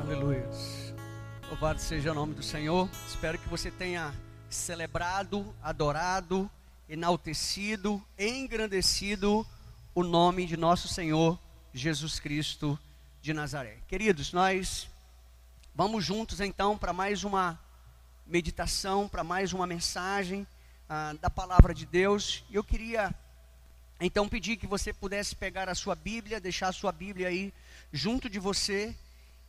Aleluia. Louvado seja o nome do Senhor. Espero que você tenha celebrado, adorado, enaltecido, engrandecido o nome de nosso Senhor Jesus Cristo de Nazaré. Queridos, nós vamos juntos então para mais uma meditação, para mais uma mensagem ah, da palavra de Deus. E eu queria então pedir que você pudesse pegar a sua Bíblia, deixar a sua Bíblia aí junto de você.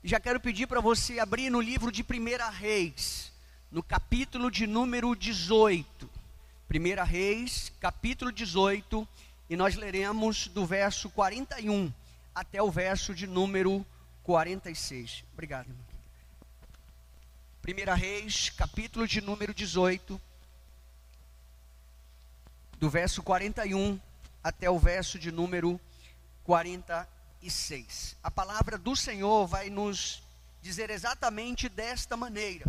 Já quero pedir para você abrir no livro de 1 Reis, no capítulo de número 18. 1 Reis, capítulo 18, e nós leremos do verso 41 até o verso de número 46. Obrigado, irmão. 1 Reis, capítulo de número 18, do verso 41 até o verso de número 46. A palavra do Senhor vai nos dizer exatamente desta maneira.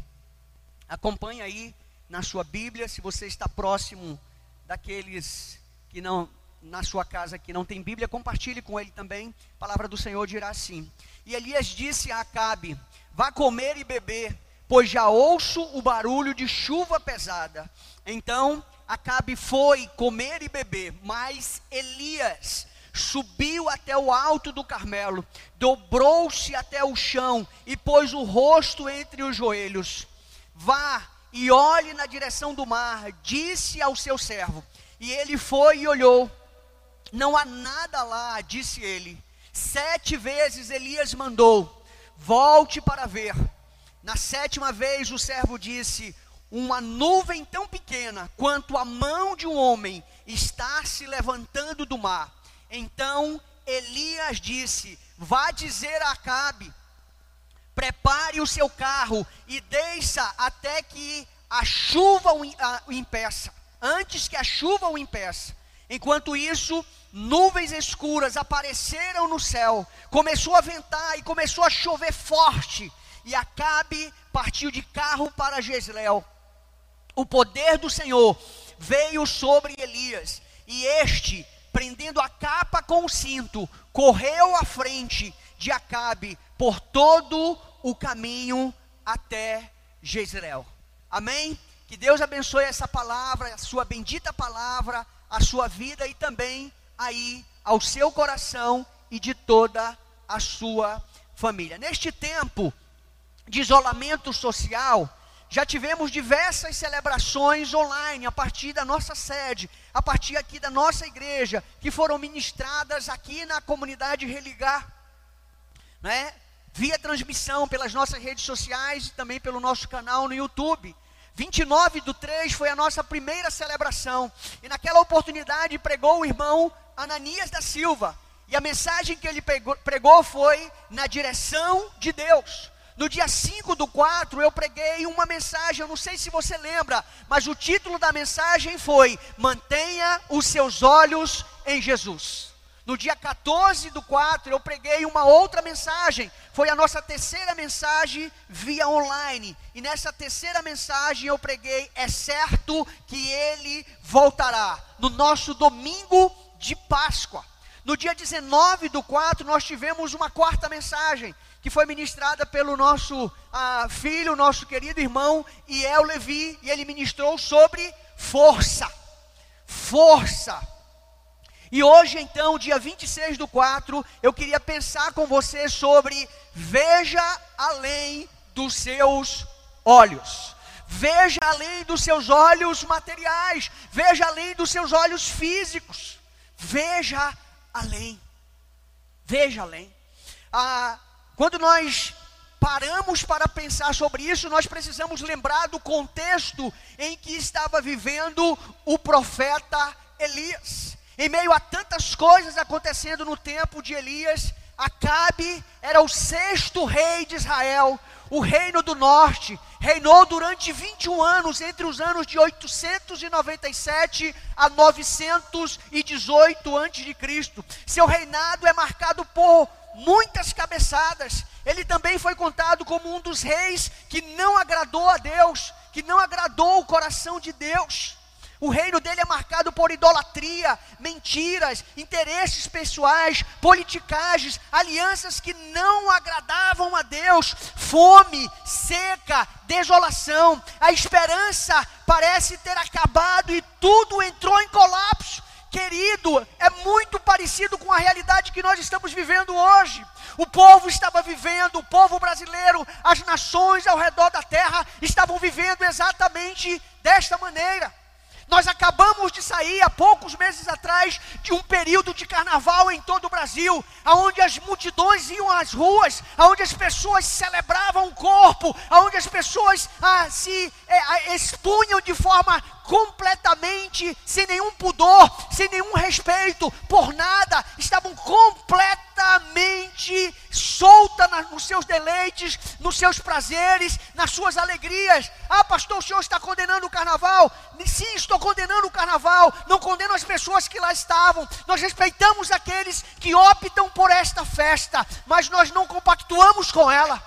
Acompanhe aí na sua Bíblia, se você está próximo daqueles que não na sua casa que não tem Bíblia, compartilhe com ele também. A palavra do Senhor dirá assim: E Elias disse a Acabe: Vá comer e beber, pois já ouço o barulho de chuva pesada. Então Acabe foi comer e beber, mas Elias subiu até o alto do Carmelo, dobrou-se até o chão e pôs o rosto entre os joelhos. Vá e olhe na direção do mar, disse ao seu servo. E ele foi e olhou. Não há nada lá, disse ele. Sete vezes Elias mandou: Volte para ver. Na sétima vez o servo disse: uma nuvem tão pequena quanto a mão de um homem está se levantando do mar. Então Elias disse: Vá dizer a Acabe, prepare o seu carro e deixa até que a chuva o impeça, antes que a chuva o impeça. Enquanto isso, nuvens escuras apareceram no céu, começou a ventar e começou a chover forte, e Acabe partiu de carro para Jezreel. O poder do Senhor veio sobre Elias, e este, prendendo a capa com o cinto, correu à frente de Acabe por todo o caminho até Jezreel. Amém? Que Deus abençoe essa palavra, a sua bendita palavra, a sua vida e também aí ao seu coração e de toda a sua família. Neste tempo de isolamento social, já tivemos diversas celebrações online a partir da nossa sede, a partir aqui da nossa igreja, que foram ministradas aqui na comunidade Religar, né? via transmissão pelas nossas redes sociais e também pelo nosso canal no YouTube. 29 do 3 foi a nossa primeira celebração, e naquela oportunidade pregou o irmão Ananias da Silva, e a mensagem que ele pregou, foi na direção de Deus. No dia 5 do 4, eu preguei uma mensagem, eu não sei se você lembra, mas o título da mensagem foi: Mantenha os seus olhos em Jesus. No dia 14 do 4, eu preguei uma outra mensagem, foi a nossa terceira mensagem via online. E nessa terceira mensagem eu preguei: É certo que ele voltará, no nosso domingo de Páscoa. No dia 19 do 4, nós tivemos uma quarta mensagem, que foi ministrada pelo nosso ah, filho, nosso querido irmão Iel Levi, e ele ministrou sobre força. Força. E hoje, então, dia 26 do 4, eu queria pensar com você sobre veja além dos seus olhos. Veja além dos seus olhos materiais, veja além dos seus olhos físicos. Veja além. Veja além. Ah, quando nós paramos para pensar sobre isso, nós precisamos lembrar do contexto em que estava vivendo o profeta Elias. Em meio a tantas coisas acontecendo no tempo de Elias, Acabe era o sexto rei de Israel, o reino do norte, reinou durante 21 anos, entre os anos de 897 a 918 a.C. Seu reinado é marcado por muitas cabeçadas. Ele também foi contado como um dos reis que não agradou a Deus, que não agradou o coração de Deus. O reino dele é marcado por idolatria, mentiras, interesses pessoais, politicagens, alianças que não agradavam a Deus fome, seca, desolação. A esperança parece ter acabado e tudo entrou em colapso. Querido, é muito parecido com a realidade que nós estamos vivendo hoje. O povo estava vivendo, o povo brasileiro, as nações ao redor da terra estavam vivendo exatamente desta maneira. Nós acabamos de sair há poucos meses atrás de um período de carnaval em todo o Brasil, aonde as multidões iam às ruas, aonde as pessoas celebravam o corpo, aonde as pessoas ah, se eh, expunham de forma completamente sem nenhum pudor, sem nenhum respeito por nada, estavam completamente solta nos seus deleites, nos seus prazeres, nas suas alegrias. Ah, pastor, o senhor está condenando o carnaval? Sim, estou condenando o carnaval. Não condeno as pessoas que lá estavam. Nós respeitamos aqueles que optam por esta festa, mas nós não compactuamos com ela.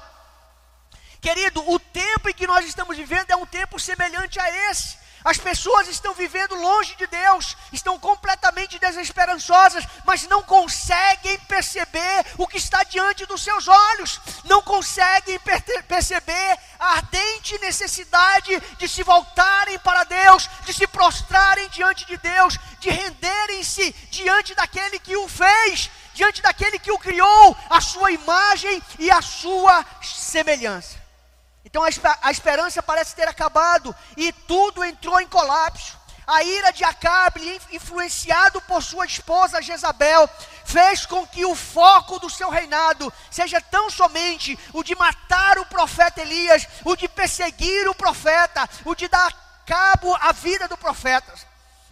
Querido, o tempo em que nós estamos vivendo é um tempo semelhante a esse. As pessoas estão vivendo longe de Deus, estão completamente desesperançosas, mas não conseguem perceber o que está diante dos seus olhos, não conseguem perceber a ardente necessidade de se voltarem para Deus, de se prostrarem diante de Deus, de renderem-se diante daquele que o fez, diante daquele que o criou, a sua imagem e a sua semelhança. Então a, esperança parece ter acabado e tudo entrou em colapso. A ira de Acabe, influenciado por sua esposa Jezabel, fez com que o foco do seu reinado seja tão somente o de matar o profeta Elias, o de perseguir o profeta, o de dar cabo à vida do profeta.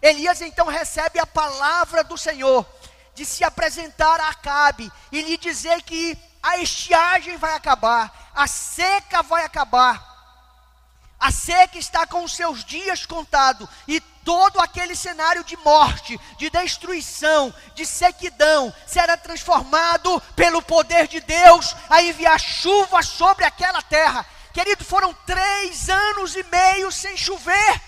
Elias então recebe a palavra do Senhor de se apresentar a Acabe e lhe dizer que a estiagem vai acabar, a seca vai acabar. A seca está com os seus dias contados e todo aquele cenário de morte, de destruição, de sequidão será transformado pelo poder de Deus a enviar chuva sobre aquela terra. Querido, foram três anos e meio sem chover.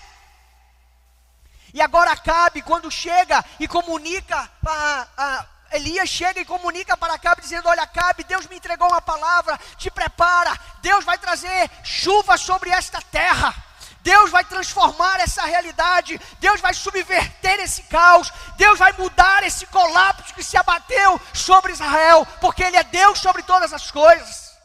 E agora Acabe, quando chega e comunica a, a Elias chega e comunica para Acabe, dizendo: Olha, Acabe, Deus me entregou uma palavra, te prepara, Deus vai trazer chuva sobre esta terra. Deus vai transformar essa realidade, Deus vai subverter esse caos, Deus vai mudar esse colapso que se abateu sobre Israel, porque Ele é Deus sobre todas as coisas.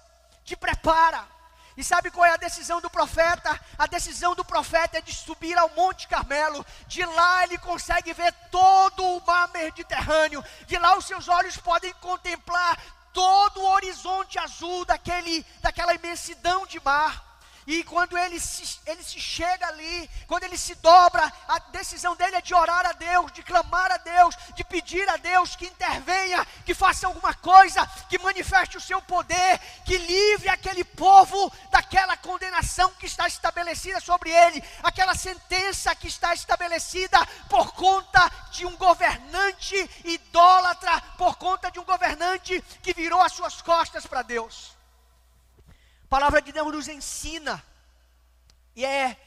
Te prepara. E sabe qual é a decisão do profeta? A decisão do profeta é de subir ao Monte Carmelo. De lá ele consegue ver todo o mar Mediterrâneo. De lá os seus olhos podem contemplar todo o horizonte azul daquele, daquela imensidão de mar. E quando ele se, ele se chega ali, quando ele se dobra, a decisão dele é de orar a Deus, de clamar a Deus, de pedir a Deus que intervenha, que faça alguma coisa, que manifeste o seu poder, que livre aquele povo daquela condenação que está estabelecida sobre ele, aquela sentença que está estabelecida por conta de um governante idólatra, por conta de um governante que virou as suas costas para Deus palavra de Deus nos ensina, e é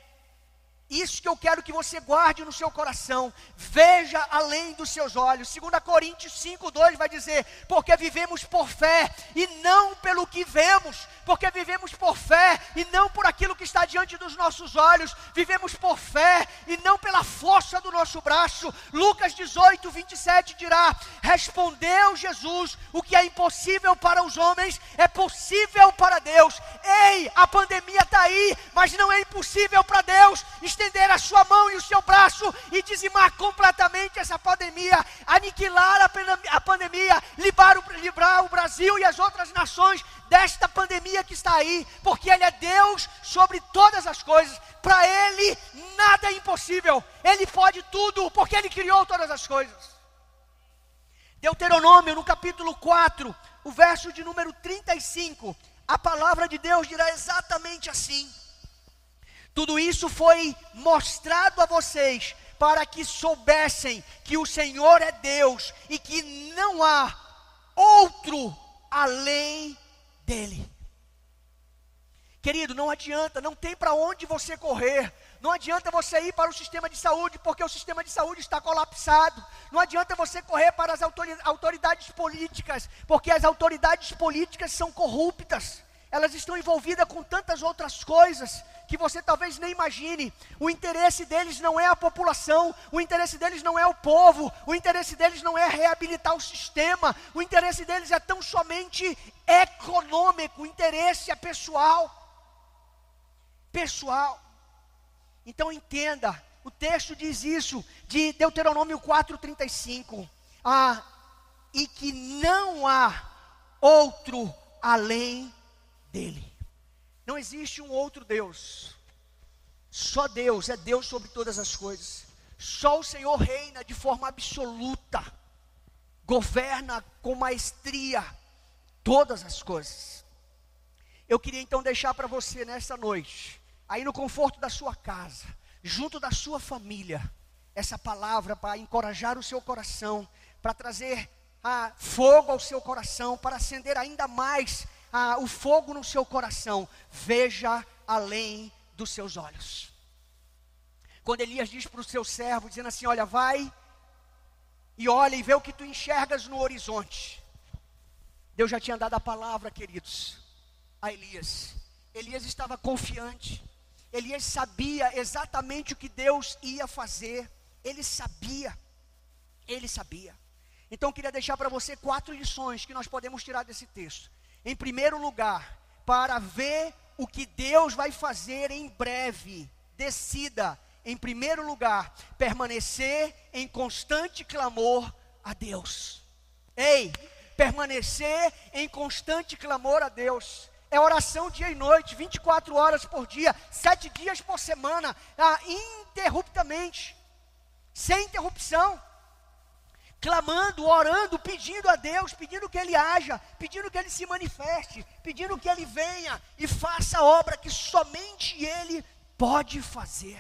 isso que eu quero que você guarde no seu coração. Veja além dos seus olhos. 2 Coríntios 5, 2 vai dizer: Porque vivemos por fé e não pelo que vemos. Porque vivemos por fé e não por aquilo que está diante dos nossos olhos. Vivemos por fé e não pela força do nosso braço. Lucas 18, 27 dirá: Respondeu Jesus: O que é impossível para os homens é possível para Deus. Ei, a pandemia está aí, mas não é impossível para Deus estender a sua mão e o seu braço e dizimar completamente essa pandemia, aniquilar a, pandemia, livrar o, livrar o Brasil e as outras nações desta pandemia que está aí, porque Ele é Deus sobre todas as coisas. Para Ele nada é impossível. Ele pode tudo, porque Ele criou todas as coisas. Deuteronômio, no capítulo 4, o verso de número 35, a palavra de Deus dirá exatamente assim. Tudo isso foi mostrado a vocês para que soubessem que o Senhor é Deus e que não há outro além dele. Querido, não adianta, não tem para onde você correr. Não adianta você ir para o sistema de saúde, porque o sistema de saúde está colapsado. Não adianta você correr para as autoridades políticas, porque as autoridades políticas são corruptas elas estão envolvidas com tantas outras coisas que você talvez nem imagine. O interesse deles não é a população, o interesse deles não é o povo, o interesse deles não é reabilitar o sistema, o interesse deles é tão somente econômico, o interesse é pessoal. Pessoal. Então entenda, o texto diz isso, de Deuteronômio 4,35. Ah, e que não há outro além dele. Não existe um outro Deus. Só Deus é Deus sobre todas as coisas. Só o Senhor reina de forma absoluta. Governa com maestria todas as coisas. Eu queria então deixar para você nesta noite, aí no conforto da sua casa, junto da sua família, essa palavra para encorajar o seu coração, para trazer ah, fogo ao seu coração, para acender ainda mais ah, o fogo no seu coração, veja além dos seus olhos. Quando Elias diz para o seu servo, dizendo assim: Olha, vai e olha e vê o que tu enxergas no horizonte. Deus já tinha dado a palavra, queridos, a Elias. Elias estava confiante. Elias sabia exatamente o que Deus ia fazer. Ele sabia. Ele sabia. Então eu queria deixar para você quatro lições que nós podemos tirar desse texto. Em primeiro lugar, para ver o que Deus vai fazer em breve, decida, em primeiro lugar, permanecer em constante clamor a Deus. Ei, permanecer em constante clamor a Deus. É oração dia e noite, 24 horas por dia, sete dias por semana, ah, interruptamente, sem interrupção clamando, orando, pedindo a Deus, pedindo que Ele haja, pedindo que Ele se manifeste, pedindo que Ele venha e faça a obra que somente Ele pode fazer.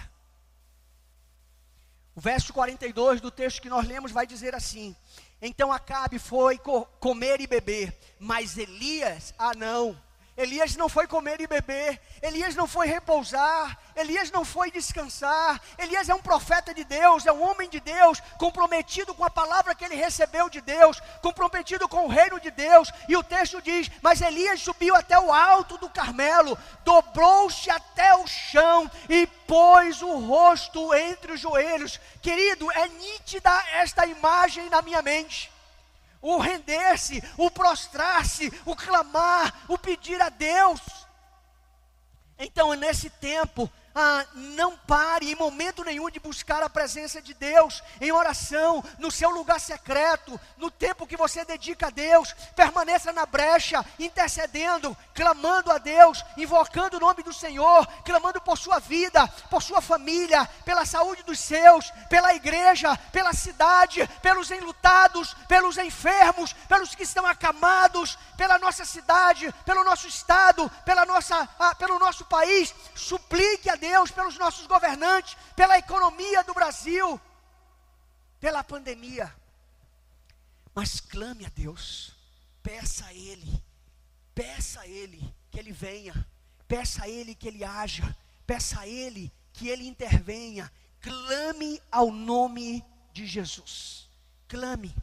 O verso 42 do texto que nós lemos vai dizer assim: Então Acabe foi co comer e beber, mas Elias, ah não, Elias não foi comer e beber, Elias não foi repousar, Elias não foi descansar. Elias é um profeta de Deus, é um homem de Deus, comprometido com a palavra que ele recebeu de Deus, comprometido com o reino de Deus. E o texto diz: Mas Elias subiu até o alto do Carmelo, dobrou-se até o chão e pôs o rosto entre os joelhos. Querido, é nítida esta imagem na minha mente o render-se, o prostrar-se, o clamar, o pedir a Deus. Então, nesse tempo, ah, não pare em momento nenhum de buscar a presença de Deus em oração, no seu lugar secreto, no tempo que você dedica a Deus. Permaneça na brecha, intercedendo, clamando a Deus, invocando o nome do Senhor, clamando por sua vida, por sua família, pela saúde dos seus, pela igreja, pela cidade, pelos enlutados, pelos enfermos, pelos que estão acamados, pela nossa cidade, pelo nosso estado, pela nossa, ah, pelo nosso país. Suplique a Deus Deus, pelos nossos governantes, pela economia do Brasil, pela pandemia. Mas clame a Deus, peça a Ele, peça a Ele que Ele venha, peça a Ele que Ele haja, peça a Ele que Ele intervenha. Clame ao nome de Jesus, clame,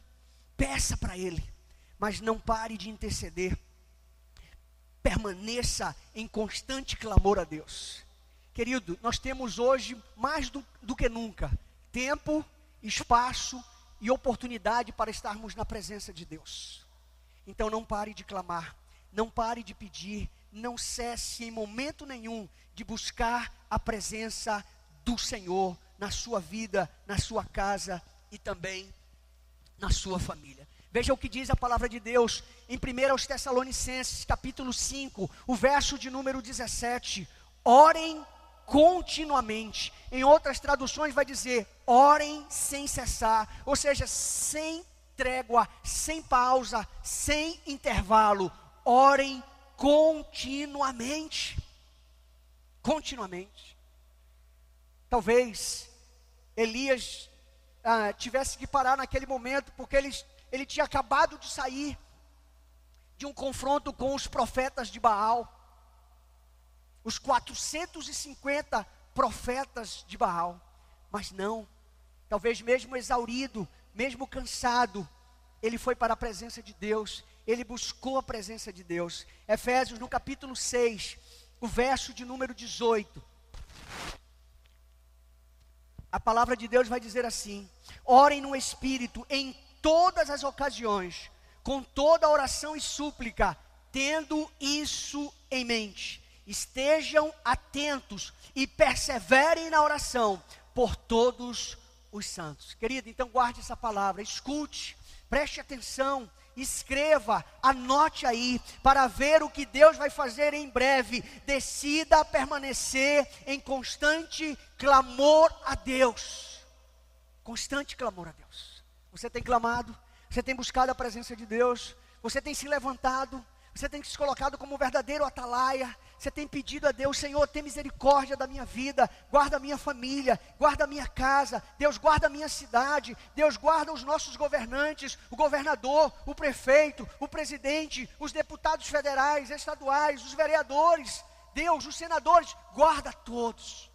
peça para Ele, mas não pare de interceder permaneça em constante clamor a Deus. Querido, nós temos hoje, mais do, do que nunca, tempo, espaço e oportunidade para estarmos na presença de Deus. Então não pare de clamar, não pare de pedir, não cesse em momento nenhum de buscar a presença do Senhor na sua vida, na sua casa e também na sua família. Veja o que diz a palavra de Deus em 1 aos Tessalonicenses, capítulo 5, o verso de número 17. Orem continuamente. Em outras traduções vai dizer: orem sem cessar, ou seja, sem trégua, sem pausa, sem intervalo. Orem continuamente. Continuamente. Talvez Elias ah, tivesse que parar naquele momento, porque ele, ele tinha acabado de sair de um confronto com os profetas de Baal os 450 profetas de Baal. Mas não, talvez mesmo exaurido, mesmo cansado, ele foi para a presença de Deus ele buscou a presença de Deus. Efésios, no capítulo 6, o verso de número 18. A palavra de Deus vai dizer assim: orem no Espírito em todas as ocasiões, com toda oração e súplica, tendo isso em mente. Estejam atentos e perseverem na oração por todos os santos. Querido, então guarde essa palavra, escute, preste atenção, escreva, anote aí, para ver o que Deus vai fazer em breve. Decida permanecer em constante clamor a Deus. Constante clamor a Deus. Você tem clamado, você tem buscado a presença de Deus, você tem se levantado, você tem se colocado como verdadeiro atalaia, você tem pedido a Deus, Senhor, tem misericórdia da minha vida, guarda a minha família, guarda a minha casa, Deus guarda a minha cidade, Deus guarda os nossos governantes, o governador, o prefeito, o presidente, os deputados federais, estaduais, os vereadores, Deus, os senadores, guarda todos.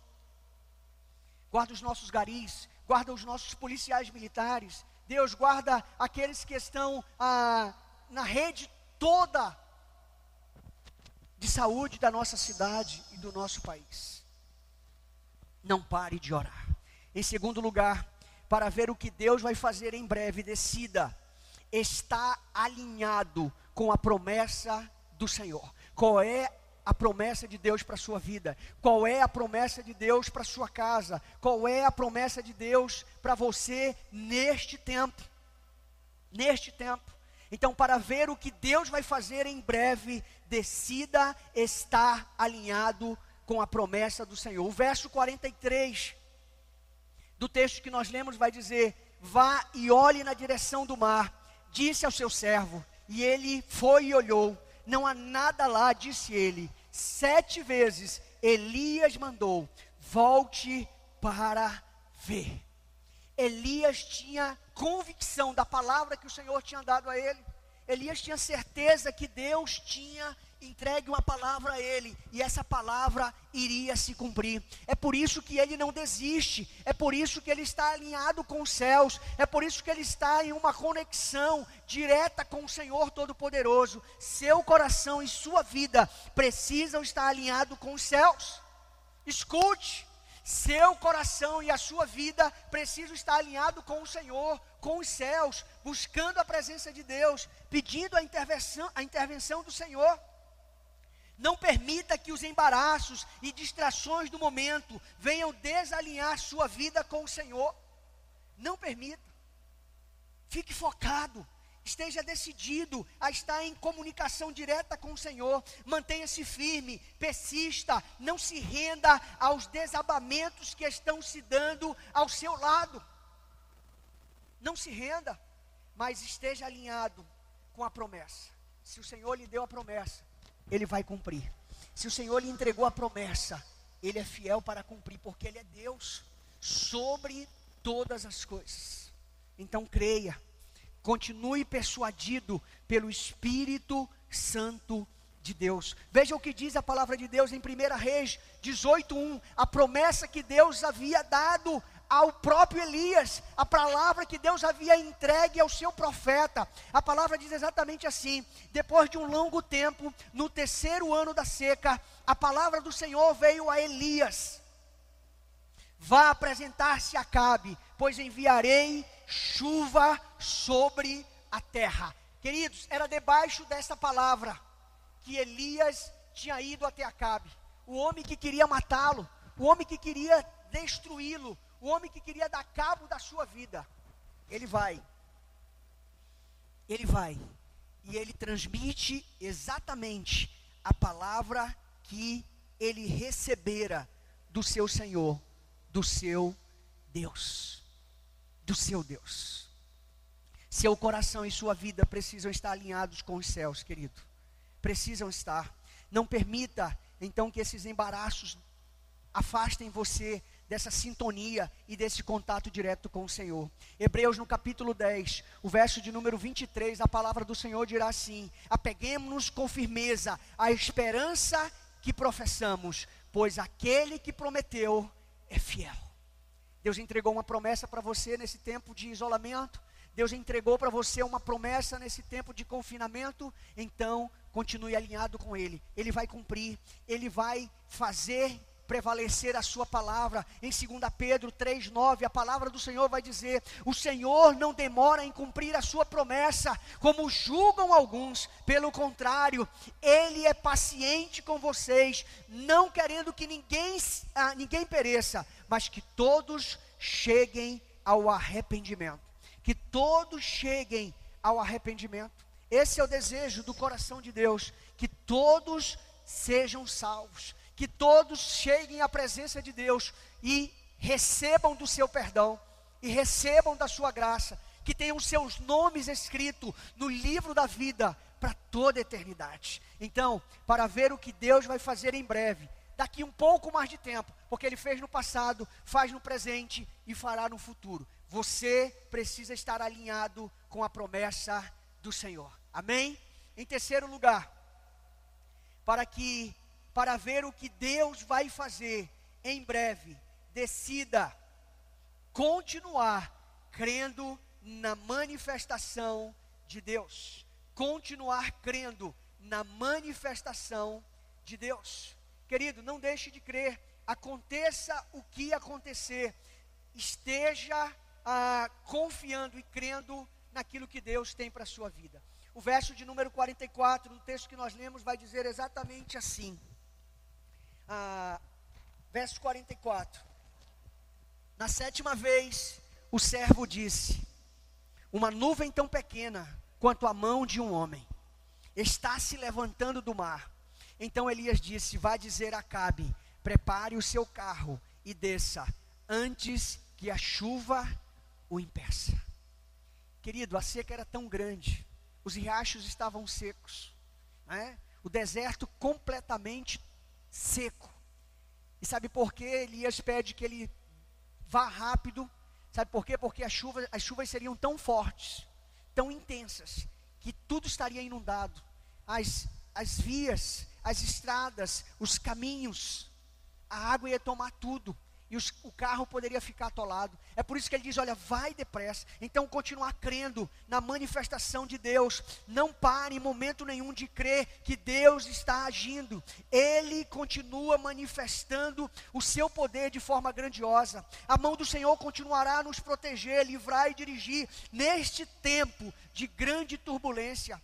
Guarda os nossos garis, guarda os nossos policiais militares, Deus guarda aqueles que estão ah, na rede toda de saúde da nossa cidade e do nosso país. Não pare de orar. Em segundo lugar, para ver o que Deus vai fazer em breve, decida está alinhado com a promessa do Senhor. Qual é a promessa de Deus para a sua vida? Qual é a promessa de Deus para a sua casa? Qual é a promessa de Deus para você neste tempo? Neste tempo. Então, para ver o que Deus vai fazer em breve, decida estar alinhado com a promessa do Senhor. O verso 43 do texto que nós lemos vai dizer: Vá e olhe na direção do mar. Disse ao seu servo, e ele foi e olhou. Não há nada lá, disse ele. Sete vezes Elias mandou: Volte para ver. Elias tinha convicção da palavra que o Senhor tinha dado a ele. Elias tinha certeza que Deus tinha entregue uma palavra a ele e essa palavra iria se cumprir. É por isso que ele não desiste, é por isso que ele está alinhado com os céus, é por isso que ele está em uma conexão direta com o Senhor Todo-Poderoso. Seu coração e sua vida precisam estar alinhados com os céus. Escute, seu coração e a sua vida precisam estar alinhados com o Senhor, com os céus, buscando a presença de Deus, pedindo a intervenção, a intervenção do Senhor. Não permita que os embaraços e distrações do momento venham desalinhar sua vida com o Senhor. Não permita. Fique focado esteja decidido a estar em comunicação direta com o Senhor, mantenha-se firme, persista, não se renda aos desabamentos que estão se dando ao seu lado. Não se renda, mas esteja alinhado com a promessa. Se o Senhor lhe deu a promessa, ele vai cumprir. Se o Senhor lhe entregou a promessa, ele é fiel para cumprir, porque ele é Deus sobre todas as coisas. Então creia Continue persuadido pelo Espírito Santo de Deus. Veja o que diz a palavra de Deus em 1 Reis 18:1, a promessa que Deus havia dado ao próprio Elias, a palavra que Deus havia entregue ao seu profeta. A palavra diz exatamente assim: depois de um longo tempo, no terceiro ano da seca, a palavra do Senhor veio a Elias. Vá apresentar-se a Cabe, pois enviarei chuva sobre a terra. Queridos, era debaixo dessa palavra que Elias tinha ido até Acabe. O homem que queria matá-lo, o homem que queria destruí-lo, o homem que queria dar cabo da sua vida. Ele vai. Ele vai. E ele transmite exatamente a palavra que ele recebera do seu Senhor, do seu Deus do seu Deus. Seu coração e sua vida precisam estar alinhados com os céus, querido. Precisam estar. Não permita, então, que esses embaraços afastem você dessa sintonia e desse contato direto com o Senhor. Hebreus no capítulo 10, o verso de número 23, a palavra do Senhor dirá assim: Apeguemos-nos com firmeza à esperança que professamos, pois aquele que prometeu é fiel. Deus entregou uma promessa para você nesse tempo de isolamento. Deus entregou para você uma promessa nesse tempo de confinamento, então continue alinhado com Ele. Ele vai cumprir, Ele vai fazer prevalecer a sua palavra. Em 2 Pedro 3:9, a palavra do Senhor vai dizer: "O Senhor não demora em cumprir a sua promessa, como julgam alguns, pelo contrário, ele é paciente com vocês, não querendo que ninguém ah, ninguém pereça, mas que todos cheguem ao arrependimento. Que todos cheguem ao arrependimento. Esse é o desejo do coração de Deus, que todos sejam salvos que todos cheguem à presença de Deus e recebam do seu perdão e recebam da sua graça, que tenham seus nomes escritos no livro da vida para toda a eternidade. Então, para ver o que Deus vai fazer em breve, daqui um pouco mais de tempo, porque Ele fez no passado, faz no presente e fará no futuro. Você precisa estar alinhado com a promessa do Senhor. Amém? Em terceiro lugar, para que para ver o que Deus vai fazer em breve, decida continuar crendo na manifestação de Deus. Continuar crendo na manifestação de Deus. Querido, não deixe de crer, aconteça o que acontecer, esteja ah, confiando e crendo naquilo que Deus tem para a sua vida. O verso de número 44 do texto que nós lemos vai dizer exatamente assim: ah, verso 44. Na sétima vez, o servo disse: Uma nuvem tão pequena quanto a mão de um homem está se levantando do mar. Então Elias disse: Vá dizer a Cabe: Prepare o seu carro e desça, antes que a chuva o impeça. Querido, a seca era tão grande, os riachos estavam secos, né? o deserto completamente seco. E sabe por que Elias pede que ele vá rápido? Sabe por quê? Porque as chuvas, as chuvas seriam tão fortes, tão intensas, que tudo estaria inundado. As, as vias, as estradas, os caminhos, a água ia tomar tudo e os, o carro poderia ficar atolado. É por isso que ele diz: olha, vai depressa. Então, continuar crendo na manifestação de Deus. Não pare em momento nenhum de crer que Deus está agindo. Ele continua manifestando o seu poder de forma grandiosa. A mão do Senhor continuará a nos proteger, livrar e dirigir neste tempo de grande turbulência.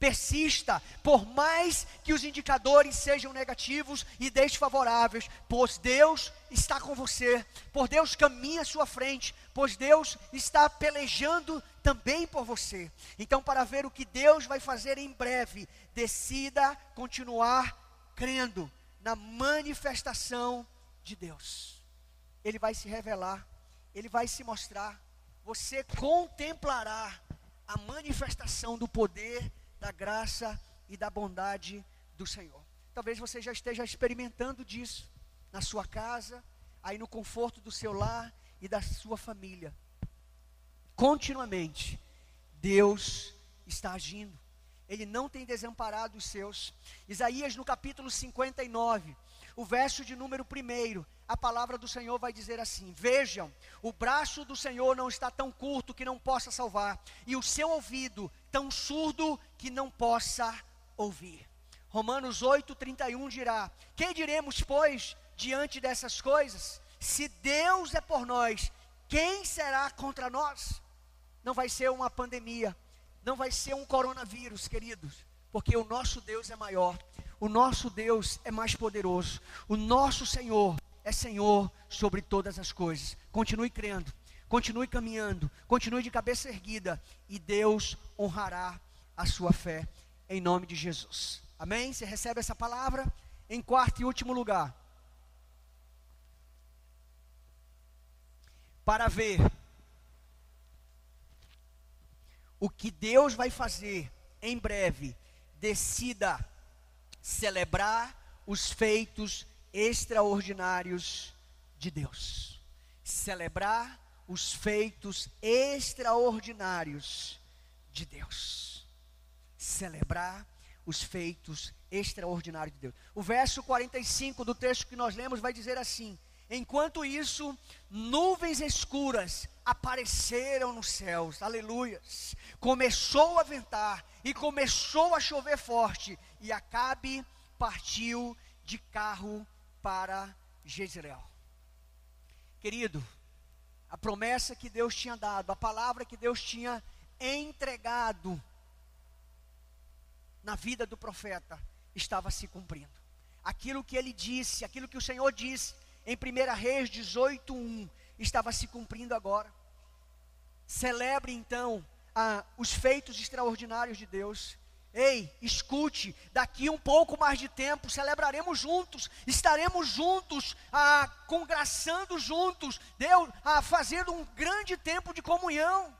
Persista, por mais que os indicadores sejam negativos e desfavoráveis, pois Deus está com você, por Deus caminha à sua frente, pois Deus está pelejando também por você. Então, para ver o que Deus vai fazer em breve, decida continuar crendo na manifestação de Deus. Ele vai se revelar, ele vai se mostrar, você contemplará a manifestação do poder da graça e da bondade do Senhor. Talvez você já esteja experimentando disso na sua casa, aí no conforto do seu lar e da sua família. Continuamente, Deus está agindo. Ele não tem desamparado os seus. Isaías no capítulo 59, o verso de número 1, a palavra do Senhor vai dizer assim: Vejam, o braço do Senhor não está tão curto que não possa salvar, e o seu ouvido tão surdo que não possa ouvir. Romanos 8:31 dirá: Que diremos, pois, diante dessas coisas? Se Deus é por nós, quem será contra nós? Não vai ser uma pandemia, não vai ser um coronavírus, queridos, porque o nosso Deus é maior, o nosso Deus é mais poderoso, o nosso Senhor é Senhor sobre todas as coisas. Continue crendo, continue caminhando, continue de cabeça erguida e Deus honrará a sua fé em nome de Jesus. Amém? Você recebe essa palavra? Em quarto e último lugar, para ver o que Deus vai fazer em breve, decida celebrar os feitos extraordinários de Deus. Celebrar os feitos extraordinários de Deus. Celebrar os feitos extraordinários de Deus. O verso 45 do texto que nós lemos vai dizer assim: Enquanto isso, nuvens escuras apareceram nos céus, aleluias. Começou a ventar e começou a chover forte, e Acabe partiu de carro para Jezreel. Querido, a promessa que Deus tinha dado, a palavra que Deus tinha entregado na vida do profeta estava se cumprindo. Aquilo que ele disse, aquilo que o Senhor disse em 1 Reis 18:1 estava se cumprindo agora. Celebre então ah, os feitos extraordinários de Deus. Ei, escute, daqui um pouco mais de tempo celebraremos juntos, estaremos juntos, ah, congraçando juntos, Deus, ah, fazendo um grande tempo de comunhão.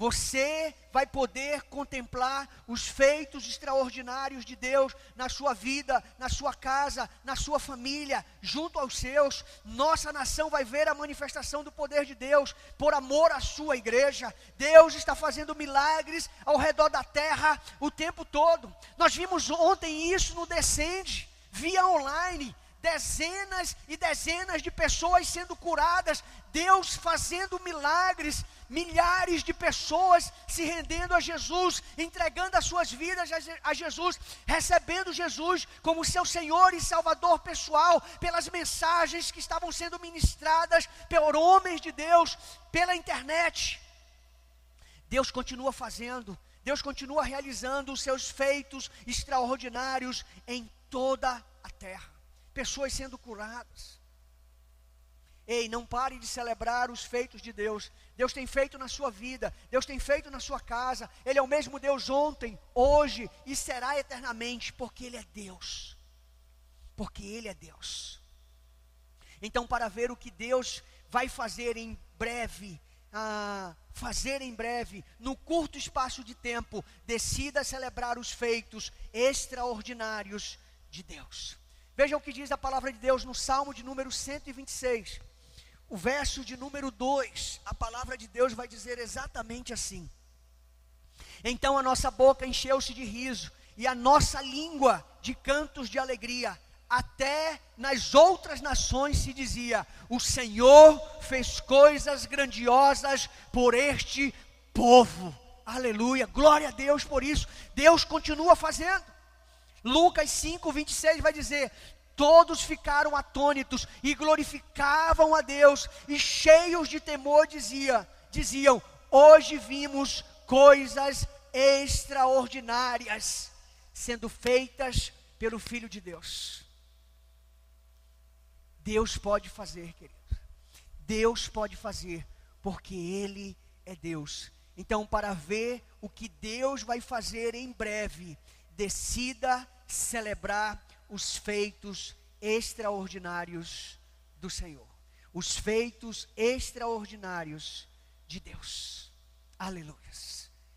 Você vai poder contemplar os feitos extraordinários de Deus na sua vida, na sua casa, na sua família, junto aos seus. Nossa nação vai ver a manifestação do poder de Deus por amor à sua igreja. Deus está fazendo milagres ao redor da terra o tempo todo. Nós vimos ontem isso no Descende, via online dezenas e dezenas de pessoas sendo curadas, Deus fazendo milagres, milhares de pessoas se rendendo a Jesus, entregando as suas vidas a Jesus, recebendo Jesus como seu Senhor e Salvador pessoal, pelas mensagens que estavam sendo ministradas por homens de Deus, pela internet. Deus continua fazendo, Deus continua realizando os seus feitos extraordinários em toda a terra pessoas sendo curadas. Ei, não pare de celebrar os feitos de Deus. Deus tem feito na sua vida, Deus tem feito na sua casa. Ele é o mesmo Deus ontem, hoje e será eternamente, porque Ele é Deus. Porque Ele é Deus. Então, para ver o que Deus vai fazer em breve, ah, fazer em breve, no curto espaço de tempo, decida celebrar os feitos extraordinários de Deus. Veja o que diz a palavra de Deus no Salmo de número 126. O verso de número 2, a palavra de Deus vai dizer exatamente assim: Então a nossa boca encheu-se de riso, e a nossa língua de cantos de alegria. Até nas outras nações se dizia: O Senhor fez coisas grandiosas por este povo. Aleluia, glória a Deus por isso. Deus continua fazendo. Lucas 5, 26 vai dizer: Todos ficaram atônitos e glorificavam a Deus, e cheios de temor dizia, diziam: Hoje vimos coisas extraordinárias sendo feitas pelo Filho de Deus. Deus pode fazer, querido. Deus pode fazer, porque Ele é Deus. Então, para ver o que Deus vai fazer em breve, decida celebrar os feitos extraordinários do Senhor, os feitos extraordinários de Deus. Aleluias.